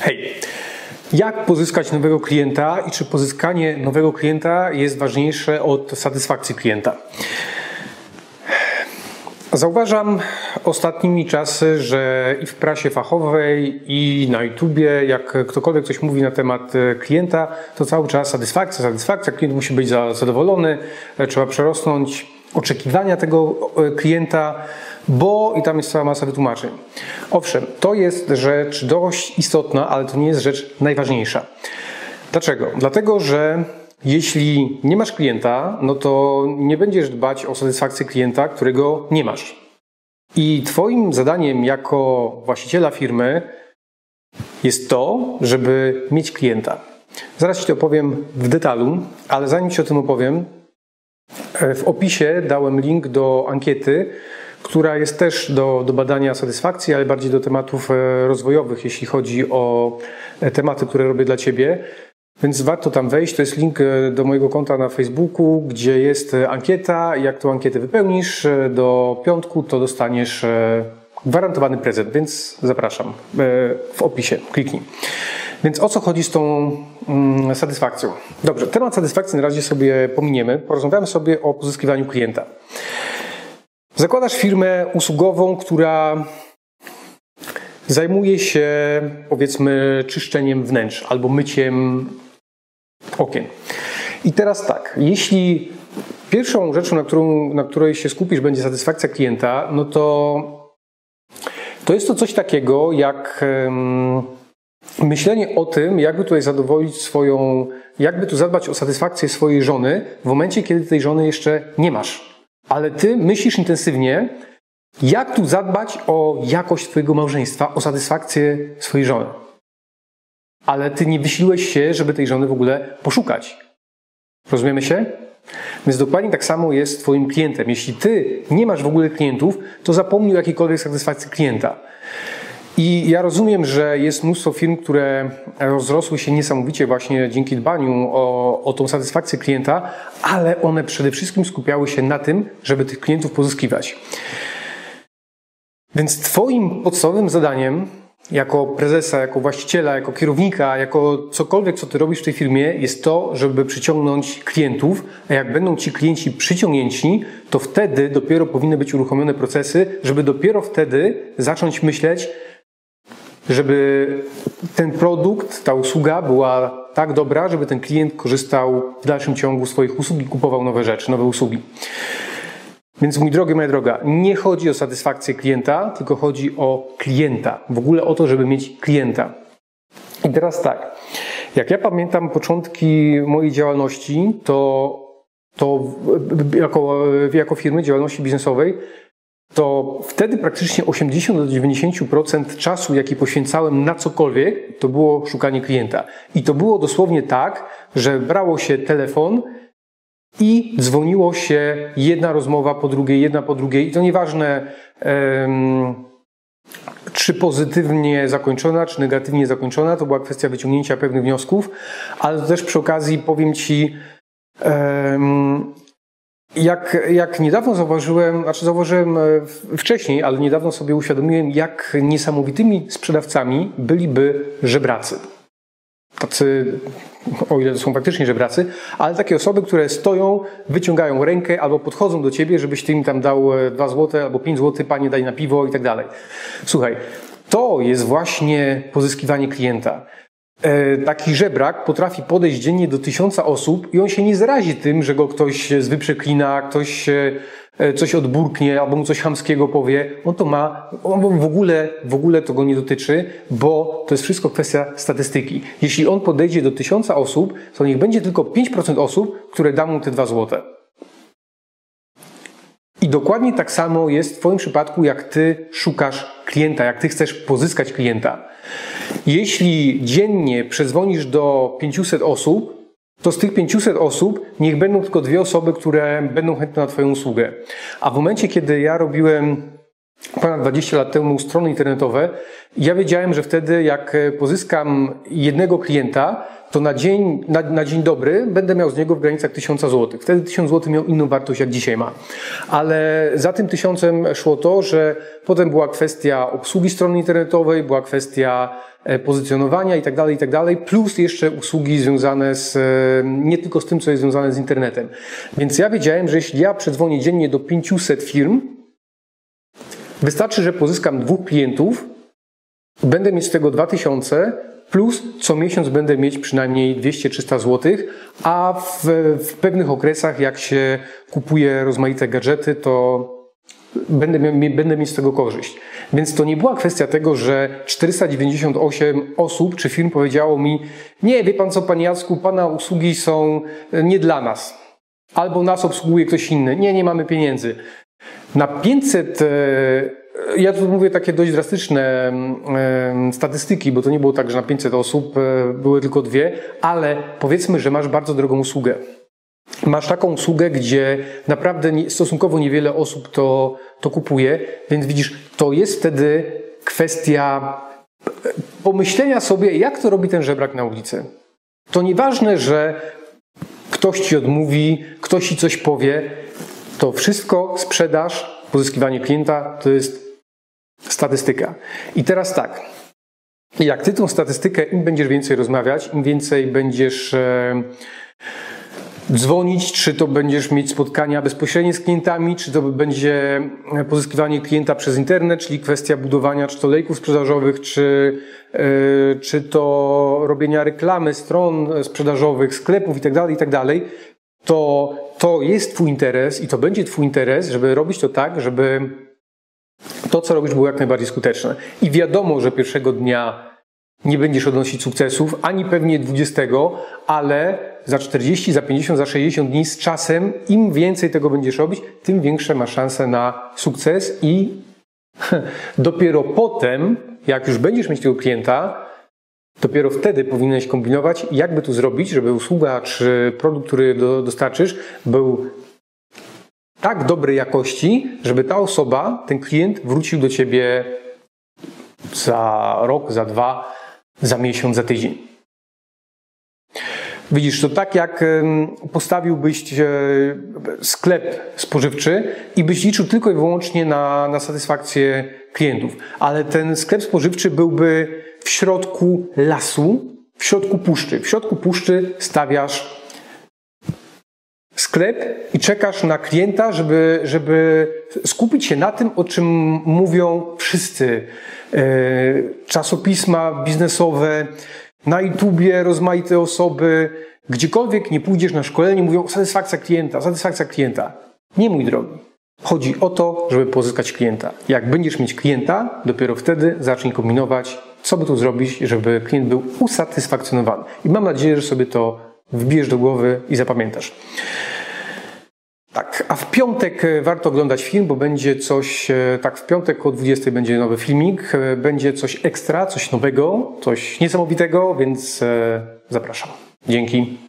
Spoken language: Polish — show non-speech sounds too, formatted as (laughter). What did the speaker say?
Hej, jak pozyskać nowego klienta i czy pozyskanie nowego klienta jest ważniejsze od satysfakcji klienta? Zauważam ostatnimi czasy, że i w prasie fachowej, i na YouTubie, jak ktokolwiek coś mówi na temat klienta, to cały czas satysfakcja, satysfakcja, klient musi być zadowolony, trzeba przerosnąć oczekiwania tego klienta, bo i tam jest cała masa wytłumaczeń. Owszem, to jest rzecz dość istotna, ale to nie jest rzecz najważniejsza. Dlaczego? Dlatego, że jeśli nie masz klienta, no to nie będziesz dbać o satysfakcję klienta, którego nie masz. I Twoim zadaniem jako właściciela firmy jest to, żeby mieć klienta. Zaraz Ci to opowiem w detalu, ale zanim Ci o tym opowiem, w opisie dałem link do ankiety, która jest też do, do badania satysfakcji, ale bardziej do tematów e, rozwojowych, jeśli chodzi o e, tematy, które robię dla Ciebie. Więc warto tam wejść. To jest link e, do mojego konta na Facebooku, gdzie jest ankieta. Jak tą ankietę wypełnisz do piątku, to dostaniesz gwarantowany prezent, więc zapraszam w opisie. Kliknij. Więc o co chodzi z tą mm, satysfakcją? Dobrze, temat satysfakcji na razie sobie pominiemy. Porozmawiamy sobie o pozyskiwaniu klienta. Zakładasz firmę usługową, która zajmuje się powiedzmy czyszczeniem wnętrz albo myciem okien. I teraz tak, jeśli pierwszą rzeczą, na, którą, na której się skupisz, będzie satysfakcja klienta, no to to jest to coś takiego jak myślenie o tym, jakby tutaj zadowolić swoją, jakby tu zadbać o satysfakcję swojej żony w momencie, kiedy tej żony jeszcze nie masz ale ty myślisz intensywnie, jak tu zadbać o jakość twojego małżeństwa, o satysfakcję swojej żony. Ale ty nie wysiliłeś się, żeby tej żony w ogóle poszukać. Rozumiemy się? Więc dokładnie tak samo jest z Twoim klientem. Jeśli Ty nie masz w ogóle klientów, to zapomnij o jakiejkolwiek satysfakcji klienta. I ja rozumiem, że jest mnóstwo firm, które rozrosły się niesamowicie właśnie dzięki dbaniu o, o tą satysfakcję klienta, ale one przede wszystkim skupiały się na tym, żeby tych klientów pozyskiwać. Więc Twoim podstawowym zadaniem jako prezesa, jako właściciela, jako kierownika, jako cokolwiek, co ty robisz w tej firmie, jest to, żeby przyciągnąć klientów, a jak będą ci klienci przyciągnięci, to wtedy dopiero powinny być uruchomione procesy, żeby dopiero wtedy zacząć myśleć, żeby ten produkt, ta usługa była tak dobra, żeby ten klient korzystał w dalszym ciągu swoich usług i kupował nowe rzeczy, nowe usługi. Więc mój drogi, moja droga, nie chodzi o satysfakcję klienta, tylko chodzi o klienta. W ogóle o to, żeby mieć klienta. I teraz tak, jak ja pamiętam początki mojej działalności, to, to jako, jako firmy działalności biznesowej, to wtedy praktycznie 80 do 90% czasu, jaki poświęcałem na cokolwiek, to było szukanie klienta. I to było dosłownie tak, że brało się telefon i dzwoniło się jedna rozmowa po drugiej, jedna po drugiej. I to nieważne, um, czy pozytywnie zakończona, czy negatywnie zakończona, to była kwestia wyciągnięcia pewnych wniosków, ale też przy okazji powiem Ci, jak, jak niedawno zauważyłem, znaczy zauważyłem e, wcześniej, ale niedawno sobie uświadomiłem, jak niesamowitymi sprzedawcami byliby żebracy. Tacy, o ile to są faktycznie żebracy, ale takie osoby, które stoją, wyciągają rękę albo podchodzą do ciebie, żebyś ty im tam dał 2 e, złote albo 5 zł, panie daj na piwo i tak dalej. Słuchaj, to jest właśnie pozyskiwanie klienta. E, taki żebrak potrafi podejść dziennie do tysiąca osób i on się nie zrazi tym, że go ktoś wyprzeklina, ktoś e, coś odburknie albo mu coś chamskiego powie. On to ma, on w ogóle, w ogóle to go nie dotyczy, bo to jest wszystko kwestia statystyki. Jeśli on podejdzie do tysiąca osób, to niech będzie tylko 5% osób, które da mu te dwa złote. I dokładnie tak samo jest w Twoim przypadku, jak Ty szukasz klienta, jak Ty chcesz pozyskać klienta. Jeśli dziennie przezwonisz do 500 osób, to z tych 500 osób niech będą tylko dwie osoby, które będą chętne na Twoją usługę. A w momencie, kiedy ja robiłem ponad 20 lat temu strony internetowe. Ja wiedziałem, że wtedy jak pozyskam jednego klienta, to na dzień, na, na, dzień dobry będę miał z niego w granicach 1000 zł. Wtedy 1000 zł miał inną wartość, jak dzisiaj ma. Ale za tym tysiącem szło to, że potem była kwestia obsługi strony internetowej, była kwestia e, pozycjonowania i tak dalej, i tak dalej, plus jeszcze usługi związane z, e, nie tylko z tym, co jest związane z internetem. Więc ja wiedziałem, że jeśli ja przedzwonię dziennie do 500 firm, wystarczy, że pozyskam dwóch klientów, będę mieć z tego 2000, plus co miesiąc będę mieć przynajmniej 200-300 zł, a w, w pewnych okresach, jak się kupuje rozmaite gadżety, to będę, będę mieć z tego korzyść. Więc to nie była kwestia tego, że 498 osób czy firm powiedziało mi, nie, wie pan co, panie Jacku, pana usługi są nie dla nas. Albo nas obsługuje ktoś inny. Nie, nie mamy pieniędzy. Na 500 ja tu mówię takie dość drastyczne statystyki, bo to nie było tak, że na 500 osób e, były tylko dwie, ale powiedzmy, że masz bardzo drogą usługę. Masz taką usługę, gdzie naprawdę stosunkowo niewiele osób to, to kupuje, więc widzisz, to jest wtedy kwestia e, pomyślenia sobie, jak to robi ten żebrak na ulicy. To nieważne, że ktoś ci odmówi, ktoś ci coś powie, to wszystko sprzedaż, pozyskiwanie klienta to jest statystyka. I teraz tak. Jak ty tą statystykę, im będziesz więcej rozmawiać, im więcej będziesz e, dzwonić, czy to będziesz mieć spotkania bezpośrednie z klientami, czy to będzie pozyskiwanie klienta przez internet, czyli kwestia budowania czy to lejków sprzedażowych, czy, e, czy to robienia reklamy stron sprzedażowych, sklepów itd., tak itd., tak to to jest Twój interes i to będzie Twój interes, żeby robić to tak, żeby to, co robisz, było jak najbardziej skuteczne. I wiadomo, że pierwszego dnia nie będziesz odnosić sukcesów, ani pewnie 20, ale za 40, za 50, za 60 dni z czasem, im więcej tego będziesz robić, tym większe masz szanse na sukces i (laughs) dopiero potem, jak już będziesz mieć tego klienta, dopiero wtedy powinieneś kombinować, jakby tu zrobić, żeby usługa czy produkt, który dostarczysz, był tak dobrej jakości, żeby ta osoba, ten klient wrócił do ciebie za rok, za dwa, za miesiąc, za tydzień. Widzisz, to tak jak postawiłbyś e, sklep spożywczy i byś liczył tylko i wyłącznie na, na satysfakcję klientów, ale ten sklep spożywczy byłby w środku lasu, w środku puszczy. W środku puszczy stawiasz sklep i czekasz na klienta, żeby, żeby skupić się na tym, o czym mówią wszyscy. E, czasopisma biznesowe, na YouTubie rozmaite osoby, gdziekolwiek nie pójdziesz na szkolenie, mówią satysfakcja klienta, satysfakcja klienta. Nie mój drogi. Chodzi o to, żeby pozyskać klienta. Jak będziesz mieć klienta, dopiero wtedy zacznij kombinować, co by tu zrobić, żeby klient był usatysfakcjonowany. I mam nadzieję, że sobie to wbierz do głowy i zapamiętasz. Tak, a w piątek e, warto oglądać film, bo będzie coś, e, tak w piątek o 20 będzie nowy filmik, e, będzie coś ekstra, coś nowego, coś niesamowitego, więc zapraszam. Dzięki.